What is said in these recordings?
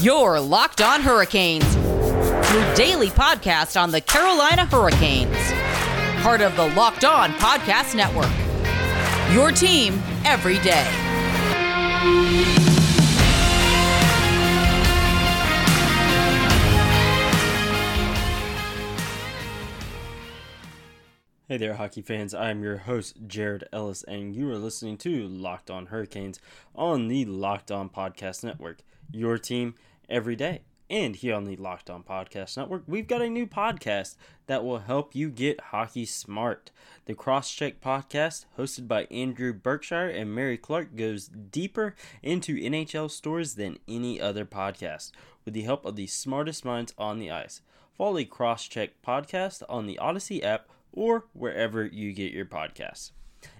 Your Locked On Hurricanes, your daily podcast on the Carolina Hurricanes. Part of the Locked On Podcast Network. Your team every day. Hey there, hockey fans. I'm your host, Jared Ellis, and you are listening to Locked On Hurricanes on the Locked On Podcast Network. Your team every day. And here on the Locked On Podcast Network, we've got a new podcast that will help you get hockey smart. The Crosscheck podcast, hosted by Andrew Berkshire and Mary Clark, goes deeper into NHL stories than any other podcast with the help of the smartest minds on the ice. Follow the Crosscheck podcast on the Odyssey app or wherever you get your podcasts.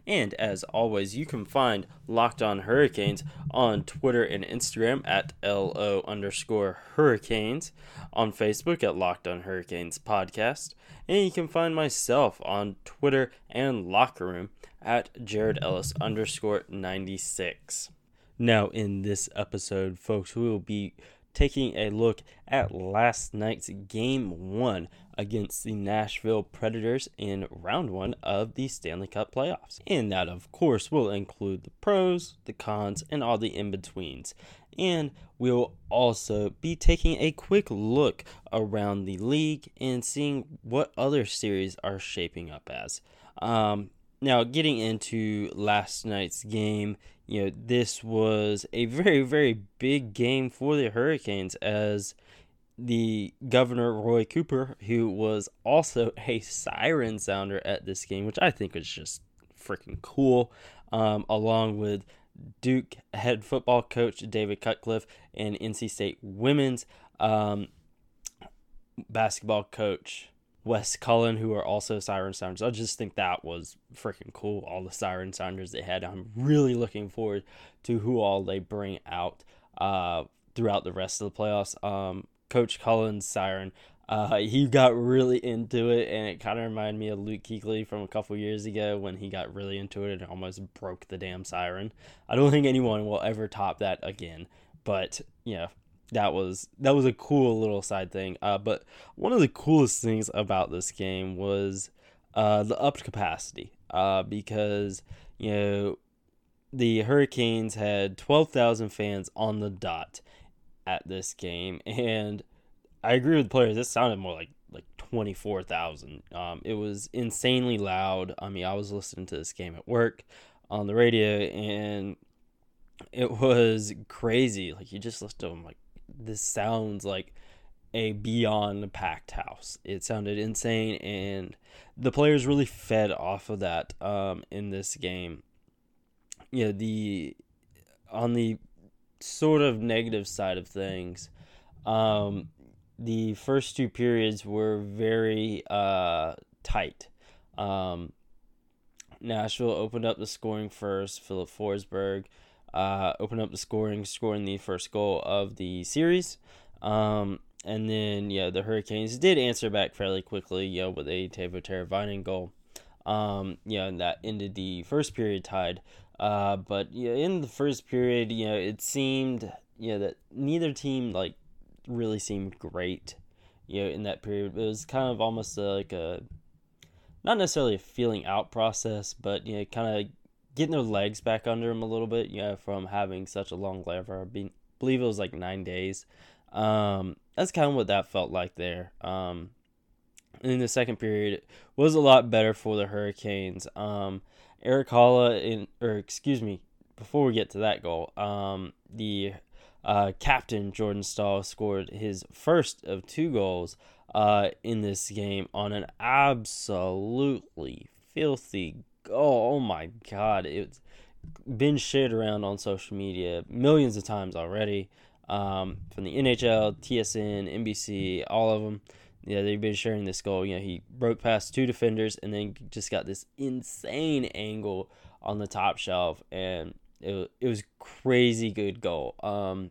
And as always, you can find Locked On Hurricanes on Twitter and Instagram at LO underscore Hurricanes, on Facebook at Locked On Hurricanes Podcast, and you can find myself on Twitter and Locker Room at Jared Ellis underscore 96. Now, in this episode, folks, we will be taking a look at last night's game one against the Nashville Predators in round one of the Stanley Cup playoffs. And that, of course, will include the pros, the cons, and all the in betweens. And we'll also be taking a quick look around the league and seeing what other series are shaping up as. Um, now, getting into last night's game, you know, this was a very, very big game for the Hurricanes as the governor, Roy Cooper, who was also a siren sounder at this game, which I think is just freaking cool, um, along with Duke head football coach David Cutcliffe and NC State women's um, basketball coach Wes Cullen, who are also siren sounders. I just think that was freaking cool. All the siren sounders they had. I'm really looking forward to who all they bring out uh, throughout the rest of the playoffs. Um, Coach Cullen's siren, uh, he got really into it, and it kind of reminded me of Luke Kuechly from a couple years ago when he got really into it and almost broke the damn siren. I don't think anyone will ever top that again. But yeah, that was that was a cool little side thing. Uh, but one of the coolest things about this game was uh, the upped capacity. Uh, because you know the Hurricanes had twelve thousand fans on the dot at this game, and I agree with the players. This sounded more like like twenty four thousand. Um, it was insanely loud. I mean, I was listening to this game at work on the radio, and it was crazy. Like you just listen to them like this sounds like a beyond packed house. It sounded insane, and the players really fed off of that um, in this game. You know, the on the sort of negative side of things, um, the first two periods were very uh, tight. Um, Nashville opened up the scoring first. Philip Forsberg uh, opened up the scoring, scoring the first goal of the series. Um, and then, yeah, the Hurricanes did answer back fairly quickly, you know, with a Teuvo Teravainen goal. Um, yeah, and that ended the first period tied. Uh, but yeah, in the first period, you know, it seemed, you know, that neither team like really seemed great. You know, in that period, it was kind of almost like a, not necessarily a feeling out process, but you know, kind of getting their legs back under them a little bit, you know, from having such a long layover. I believe it was like nine days. Um, that's kind of what that felt like there. Um, in the second period was a lot better for the Hurricanes. Um, Erik Haula in, or excuse me, before we get to that goal, um, the uh, captain Jordan Staal scored his first of two goals uh, in this game on an absolutely filthy oh, oh my god, it's been shared around on social media millions of times already. Um, from the NHL, TSN, NBC, all of them. Yeah, they've been sharing this goal. You know, he broke past two defenders and then just got this insane angle on the top shelf, and it, it was crazy good goal. Um,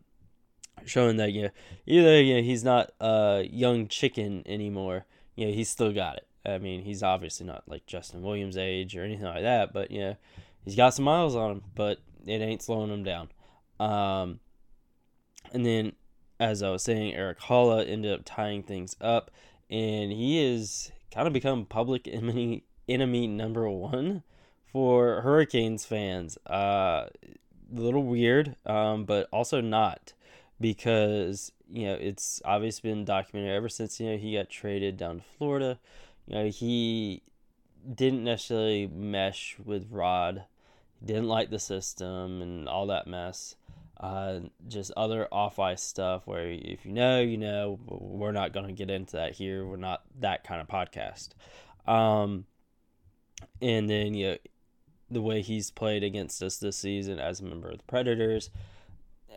showing that you know, either you know, he's not a young chicken anymore. You know, he's still got it. I mean, he's obviously not like Justin Williams' age or anything like that, but you know, he's got some miles on him, but it ain't slowing him down. Um, and then as I was saying, Erik Haula ended up tying things up, and he is kind of become public enemy enemy number one for Hurricanes fans. Uh, a little weird, um, but also not because you know it's obviously been documented ever since you know he got traded down to Florida. You know he didn't necessarily mesh with Rod, He didn't like the system and all that mess. Uh, just other off ice stuff where if you know, you know. We're not going to get into that here. We're not that kind of podcast. Um, and then you know, the way he's played against us this season as a member of the Predators.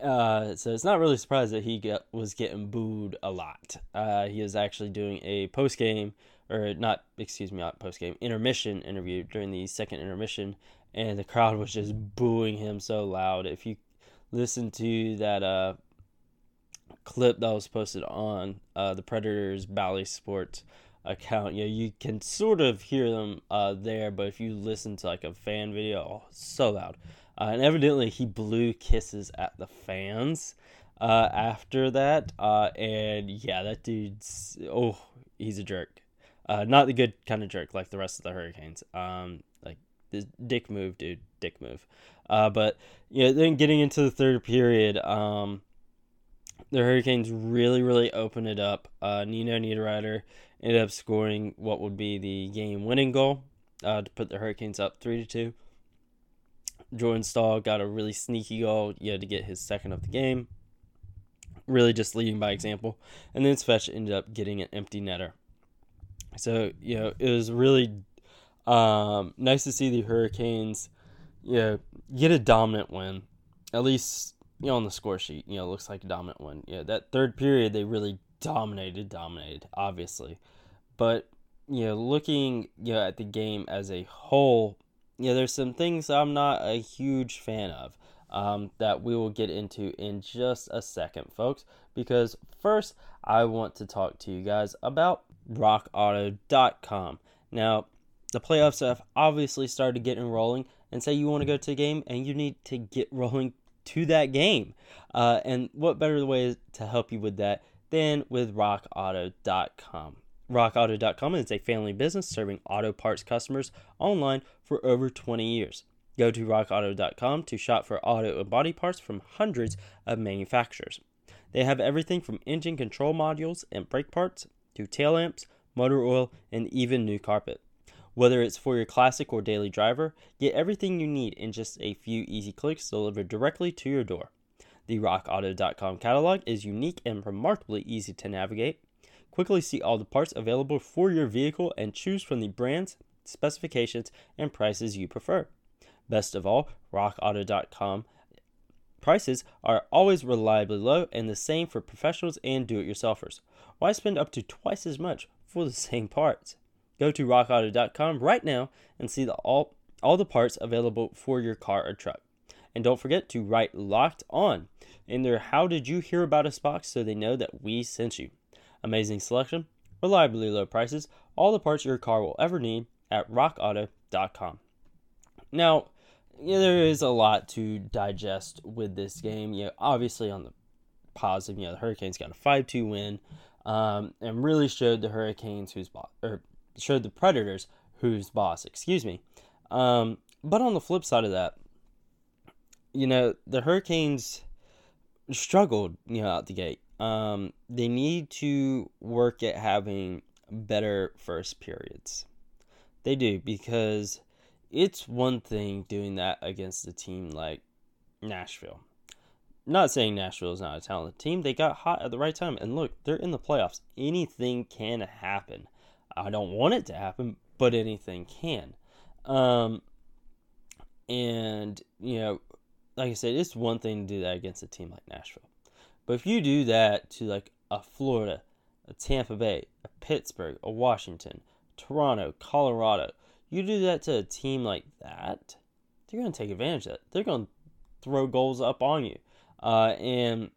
Uh, so it's not really surprised that he was getting booed a lot. Uh, he is actually doing a post game, or not, excuse me, not post game, intermission interview during the second intermission, and the crowd was just booing him so loud. If you listen to that uh, clip that was posted on uh, the Predators Bally Sports account, know, you can sort of hear them uh, there, but if you listen to like a fan video, oh, so loud. Uh, and evidently, he blew kisses at the fans uh, after that. Uh, and yeah, that dude's oh, he's a jerk. Uh, not the good kind of jerk like the rest of the Hurricanes. Um, this dick move, dude, dick move. Uh, but you know, then getting into the third period, um, the Hurricanes really, really opened it up. Uh, Nino Niederreiter ended up scoring what would be the game-winning goal uh, to put the Hurricanes up three to two. Jordan Staal got a really sneaky goal, yeah, to get his second of the game. Really just leading by example. And then Svech ended up getting an empty netter. So, you know, it was really um, nice to see the Hurricanes, you know, get a dominant win. At least, you know, on the score sheet, you know, looks like a dominant win. Yeah, that third period, they really dominated, dominated, obviously. But, you know, looking, you know, at the game as a whole, yeah, there's some things I'm not a huge fan of um, that we will get into in just a second, folks. Because first, I want to talk to you guys about RockAuto.com. Now, the playoffs have obviously started getting rolling, and say you want to go to a game and you need to get rolling to that game. Uh, and what better way to help you with that than with RockAuto.com? RockAuto.com is a family business serving auto parts customers online for over 20 years. Go to rockauto.com to shop for auto and body parts from hundreds of manufacturers. They have everything from engine control modules and brake parts to tail lamps, motor oil, and even new carpet. Whether it's for your classic or daily driver, get everything you need in just a few easy clicks delivered directly to your door. The rockauto.com catalog is unique and remarkably easy to navigate. Quickly see all the parts available for your vehicle and choose from the brands, specifications, and prices you prefer. Best of all, rockauto.com prices are always reliably low and the same for professionals and do it yourselfers. Why spend up to twice as much for the same parts? Go to rockauto.com right now and see the, all, all the parts available for your car or truck. And don't forget to write locked on in their How Did You Hear About Us box so they know that we sent you. Amazing selection, reliably low prices, all the parts your car will ever need at rockauto.com. Now, there is a lot to digest with this game. You know, obviously on the positive, you know, the Hurricanes got a 5-2 win um, and really showed the Hurricanes who's boss, or showed the Predators who's boss, excuse me. Um, but on the flip side of that, you know, the Hurricanes struggled, you know, out the gate. Um, they need to work at having better first periods. They do because it's one thing doing that against a team like Nashville. Not saying Nashville is not a talented team. They got hot at the right time. And look, they're in the playoffs. Anything can happen. I don't want it to happen, but anything can. Um, and, you know, like I said, it's one thing to do that against a team like Nashville. But if you do that to like a Florida, a Tampa Bay, a Pittsburgh, a Washington, Toronto, Colorado, you do that to a team like that, they're going to take advantage of it. They're going to throw goals up on you. Uh, and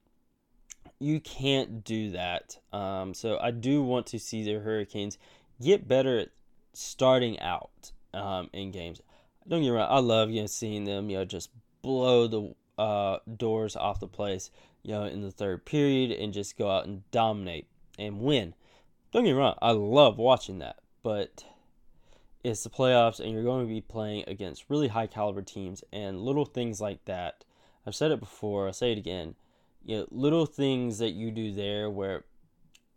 you can't do that. Um, so I do want to see the Hurricanes get better at starting out um, in games. Don't get me wrong, I love you know seeing them you know just blow the uh, doors off the place, you know, in the third period and just go out and dominate and win. Don't get me wrong, I love watching that, but it's the playoffs and you're going to be playing against really high caliber teams and little things like that. I've said it before, I'll say it again. You know, little things that you do there where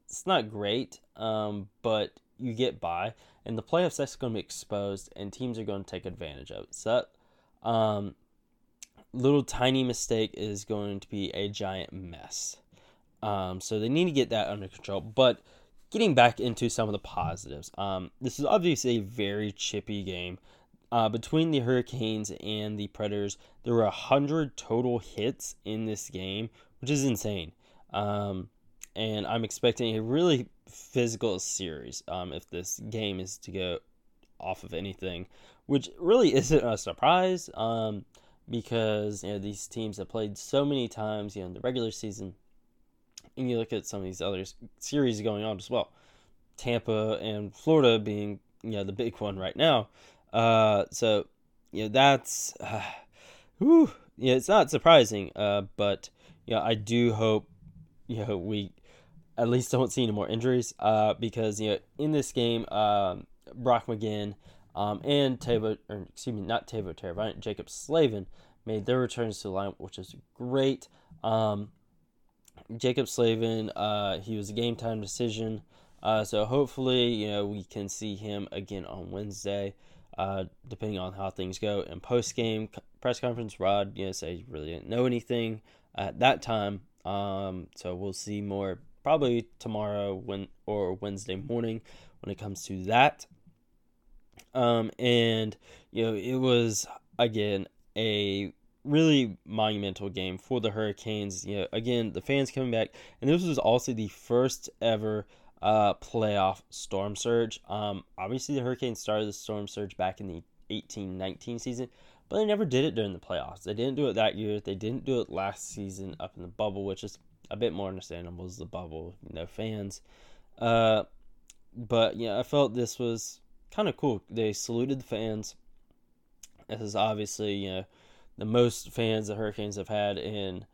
it's not great, um, but you get by. And the playoffs, that's going to be exposed, and teams are going to take advantage of it. So, that, um, little tiny mistake is going to be a giant mess. Um, so they need to get that under control. But getting back into some of the positives, um, this is obviously a very chippy game. Uh, between the Hurricanes and the Predators, there were 100 total hits in this game, which is insane. Um, and I'm expecting a really physical series um, if this game is to go off of anything, which really isn't a surprise um, because you know these teams have played so many times you know in the regular season and you look at some of these other series going on as well. Tampa and Florida being you know the big one right now. Uh, so you know that's uh, whew, yeah, it's not surprising. Uh, but you know I do hope you know we at least don't see any more injuries. Uh, because you know in this game, um, Brock McGinn. Um, and Teuvo, or excuse me, not Teuvo Teravainen, Jaccob Slavin made their returns to the line, which is great. Um, Jaccob Slavin, uh, he was a game time decision. Uh, so hopefully, you know, we can see him again on Wednesday, uh, depending on how things go. in post game press conference, Rod, you know, he really didn't know anything at that time. Um, so we'll see more probably tomorrow when or Wednesday morning when it comes to that. Um, and you know, it was again a really monumental game for the Hurricanes. You know, again, the fans coming back, and this was also the first ever uh, playoff storm surge. Um, obviously, the Hurricanes started the storm surge back in the 18-19 season, but they never did it during the playoffs. They didn't do it that year. They didn't do it last season up in the bubble, which is a bit more understandable as the bubble, no fans. Uh, but yeah, I felt this was kind of cool. They saluted the fans. This is obviously you know the most fans the Hurricanes have had in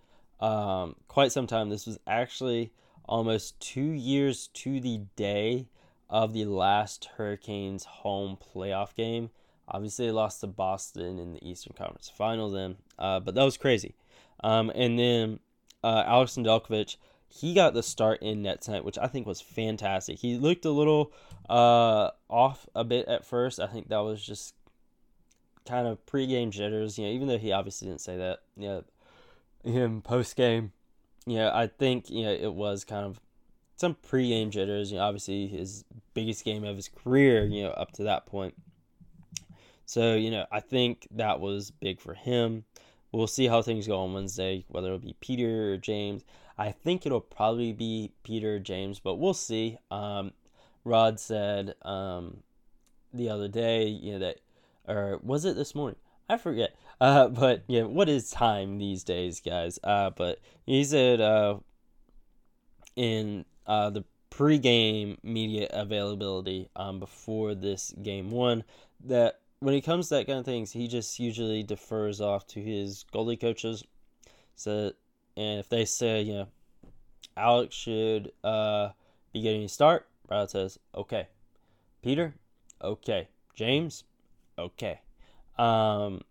um, quite some time. This was actually almost two years to the day of the last Hurricanes home playoff game. Obviously, they lost to Boston in the Eastern Conference Final then, uh, but that was crazy. Um, and then uh, Alex Nedeljkovic, he got the start in net tonight, which I think was fantastic. He looked a little uh, off a bit at first. I think that was just kind of pregame jitters. You know, even though he obviously didn't say that. You know, him post game. You know, I think you know it was kind of some pregame jitters. You know, obviously his biggest game of his career. You know, up to that point. So you know, I think that was big for him. We'll see how things go on Wednesday, whether it'll be Peter or James. I think it'll probably be Peter or James, but we'll see. Um, Rod said um, the other day, you know, that or was it this morning? I forget. Uh, but yeah, what is time these days, guys? Uh, but he said uh, in uh, the pre-game media availability um, before this game one that when it comes to that kind of things, he just usually defers off to his goalie coaches. So, and if they say, you know, Alex should uh, be getting a start, Brad says, okay. Peter, okay. James, okay. Um,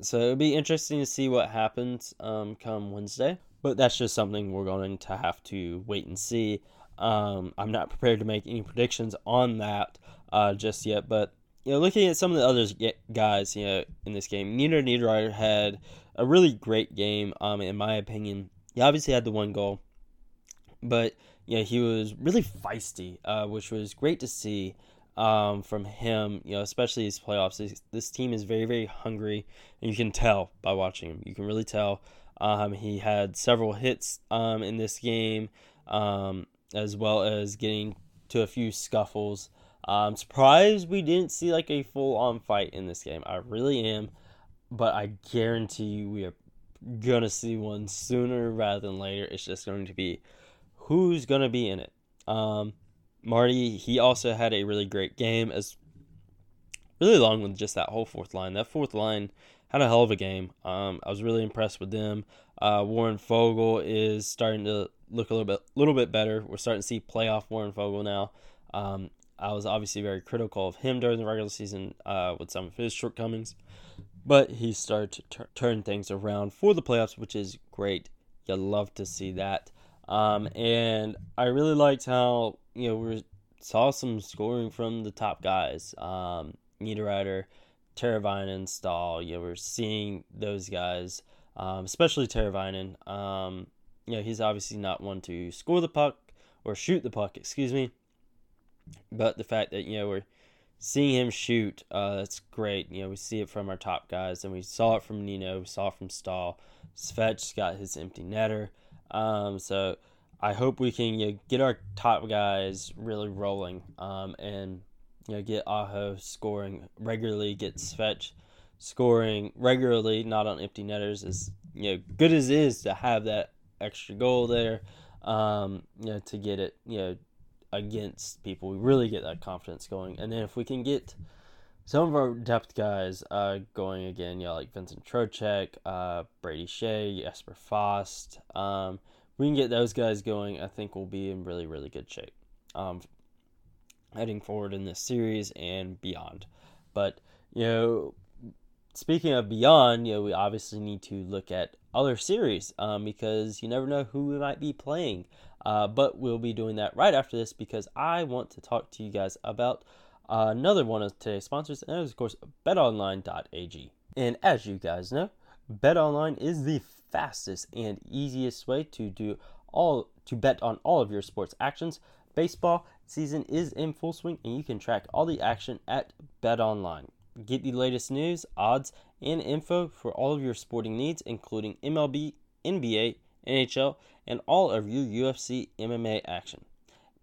so it'll be interesting to see what happens um, come Wednesday. But that's just something we're going to have to wait and see. Um, I'm not prepared to make any predictions on that uh, just yet. But you know, looking at some of the other guys, you know, in this game, Nino Niederreiter had a really great game. Um, in my opinion, he obviously had the one goal, but yeah, he was really feisty, uh, which was great to see um, from him, you know, especially these playoffs. This, this, team is very, very hungry, and you can tell by watching him. You can really tell. Um, he had several hits um, in this game, um, as well as getting to a few scuffles. I'm surprised we didn't see like a full on fight in this game. I really am, but I guarantee you we are gonna see one sooner rather than later. It's just going to be who's gonna be in it. Um, Marty, he also had a really great game as really long with just that whole fourth line. That fourth line had a hell of a game. Um, I was really impressed with them. Uh, Warren Foegele is starting to look a little bit, little bit better. We're starting to see playoff Warren Foegele now. Um, I was obviously very critical of him during the regular season uh, with some of his shortcomings, but he started to tur- turn things around for the playoffs, which is great. You love to see that. Um, and I really liked how you know we saw some scoring from the top guys. Um, Niederreiter, Teravainen, Staal. You know, we're seeing those guys, um, especially Teravainen. Um, you know, he's obviously not one to score the puck or shoot the puck, excuse me. But the fact that you know we're seeing him shoot, uh, that's great. You know, we see it from our top guys, and we saw it from Nino, we saw it from Staal. Svetch got his empty netter. Um, so I hope we can you know, get our top guys really rolling, um, and you know get Aho scoring regularly, get Svetch scoring regularly, not on empty netters. As you know, good as it is to have that extra goal there, um, you know, to get it, you know, against people. We really get that confidence going. And then if we can get some of our depth guys uh, going again, know, like Vincent Trocheck, uh, Brady Skjei, Jesper Fast, um, we can get those guys going. I think we'll be in really, really good shape um, heading forward in this series and beyond. But, you know, speaking of beyond, you know, we obviously need to look at other series um, because you never know who we might be playing. Uh, but we'll be doing that right after this because I want to talk to you guys about uh, another one of today's sponsors, and that is, of course, betonline.ag. And as you guys know, betonline is the fastest and easiest way to do all to bet on all of your sports actions. Baseball season is in full swing, and you can track all the action at BetOnline. Get the latest news, odds, and info for all of your sporting needs, including MLB, NBA, NHL, and all of your UFC MMA action.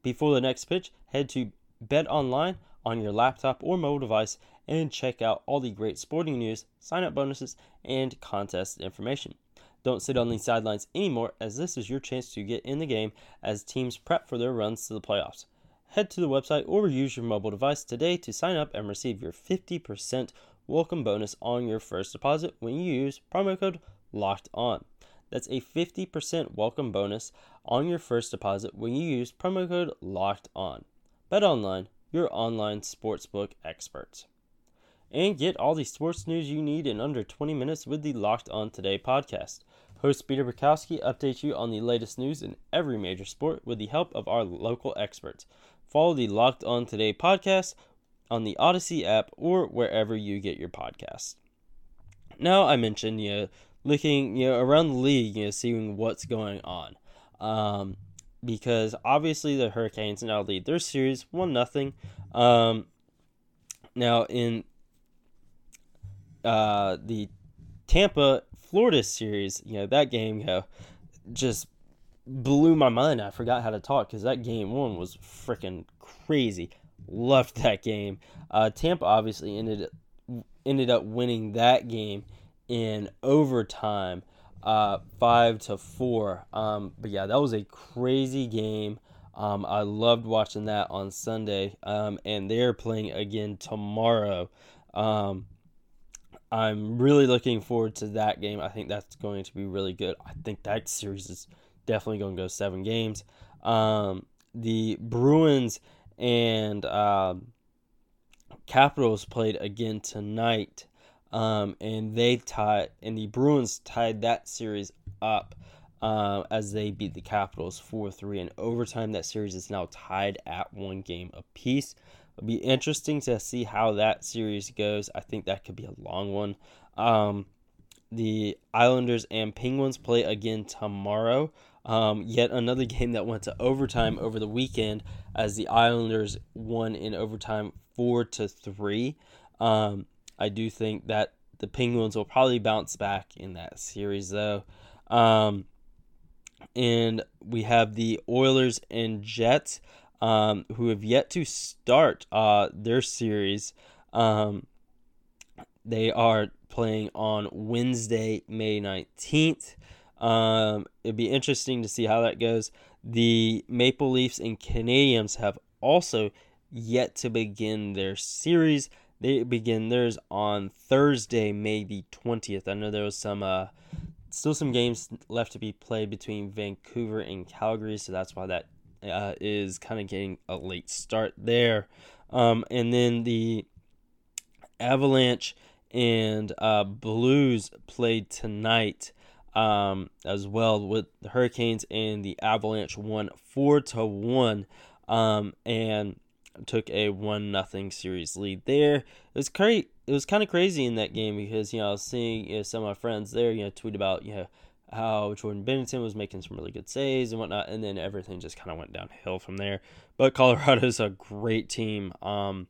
Before the next pitch, head to Bet Online on your laptop or mobile device and check out all the great sporting news, sign up bonuses, and contest information. Don't sit on the sidelines anymore, as this is your chance to get in the game as teams prep for their runs to the playoffs. Head to the website or use your mobile device today to sign up and receive your 50% welcome bonus on your first deposit when you use promo code LOCKED ON. That's a 50% welcome bonus on your first deposit when you use promo code LOCKED ON. Bet online, your online sportsbook experts. And get all the sports news you need in under 20 minutes with the Locked On Today podcast. Host Peter Bukowski updates you on the latest news in every major sport with the help of our local experts. Follow the Locked On Today podcast on the Odyssey app or wherever you get your podcasts. Now, I mentioned, you know, looking, you know, around the league, you know, seeing what's going on. Um, because obviously the Hurricanes now lead their series one nothing. Um, now in uh, the Tampa Florida series, you know that game, you know, just blew my mind. I forgot how to talk because that game one was freaking crazy. Loved that game. Uh, Tampa obviously ended ended up winning that game in overtime, uh, five to four. Um, but yeah, that was a crazy game. Um, I loved watching that on Sunday, um, and they're playing again tomorrow. Um, I'm really looking forward to that game. I think that's going to be really good. I think that series is definitely going to go seven games. Um, the Bruins and uh, Capitals played again tonight, um, and they tied, and the Bruins tied that series up uh, as they beat the Capitals four three in overtime. That series is now tied at one game apiece. It'll be interesting to see how that series goes. I think that could be a long one. Um, the Islanders and Penguins play again tomorrow. Um, yet another game that went to overtime over the weekend as the Islanders won in overtime four to three. Um, I do think that the Penguins will probably bounce back in that series though. Um, and we have the Oilers and Jets um, who have yet to start uh, their series. Um, they are playing on Wednesday, May 19th. Um, it'd be interesting to see how that goes. The Maple Leafs and Canadiens have also yet to begin their series. They begin theirs on Thursday, May the 20th. I know there was some uh, still some games left to be played between Vancouver and Calgary, so that's why that uh, is kind of getting a late start there. Um, and then the Avalanche and uh, Blues played tonight um, as well with the Hurricanes and the Avalanche won four to one, um, and took a one nothing series lead there. It was great. It was kind of crazy in that game because you know seeing you know, some of my friends there you know tweet about you know how Jordan Binnington was making some really good saves and whatnot, and then everything just kind of went downhill from there. But Colorado is a great team. Um,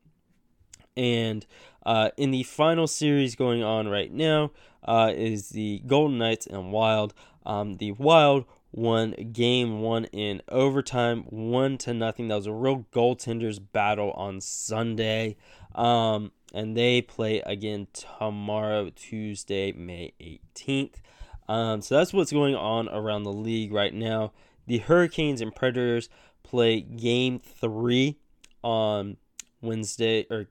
and uh, in the final series going on right now uh, is the Golden Knights and Wild. Um, the Wild won game one in overtime, one to nothing. That was a real goaltenders battle on Sunday. Um, and they play again tomorrow, Tuesday, May 18th. Um, so that's what's going on around the league right now. The Hurricanes and Predators play game three on Wednesday or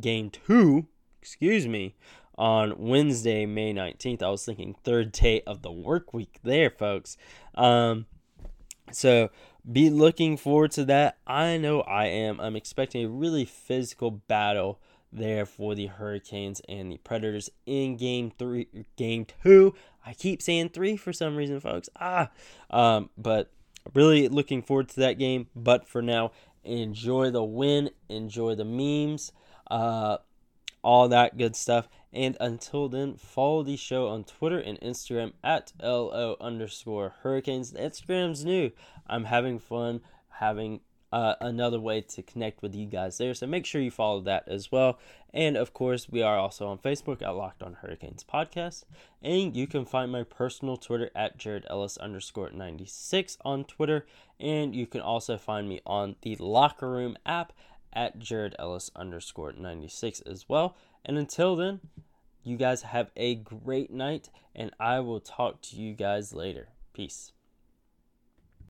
game two, excuse me, on Wednesday, May 19th. I was thinking third day of the work week there, folks. Um, so be looking forward to that. I know I am. I'm expecting a really physical battle there for the Hurricanes and the Predators in game three, game two. I keep saying three for some reason, folks. Ah, um, but really looking forward to that game. But for now, enjoy the win, enjoy the memes uh, all that good stuff. And until then, follow the show on Twitter and Instagram at LO underscore hurricanes. The Instagram's new. I'm having fun having uh, another way to connect with you guys there. So make sure you follow that as well. And of course, we are also on Facebook at Locked On Hurricanes Podcast. And you can find my personal Twitter at Jared Ellis underscore 96 on Twitter. And you can also find me on the Locker Room app at Jared Ellis underscore 96 as well. And until then, you guys have a great night, and I will talk to you guys later. Peace.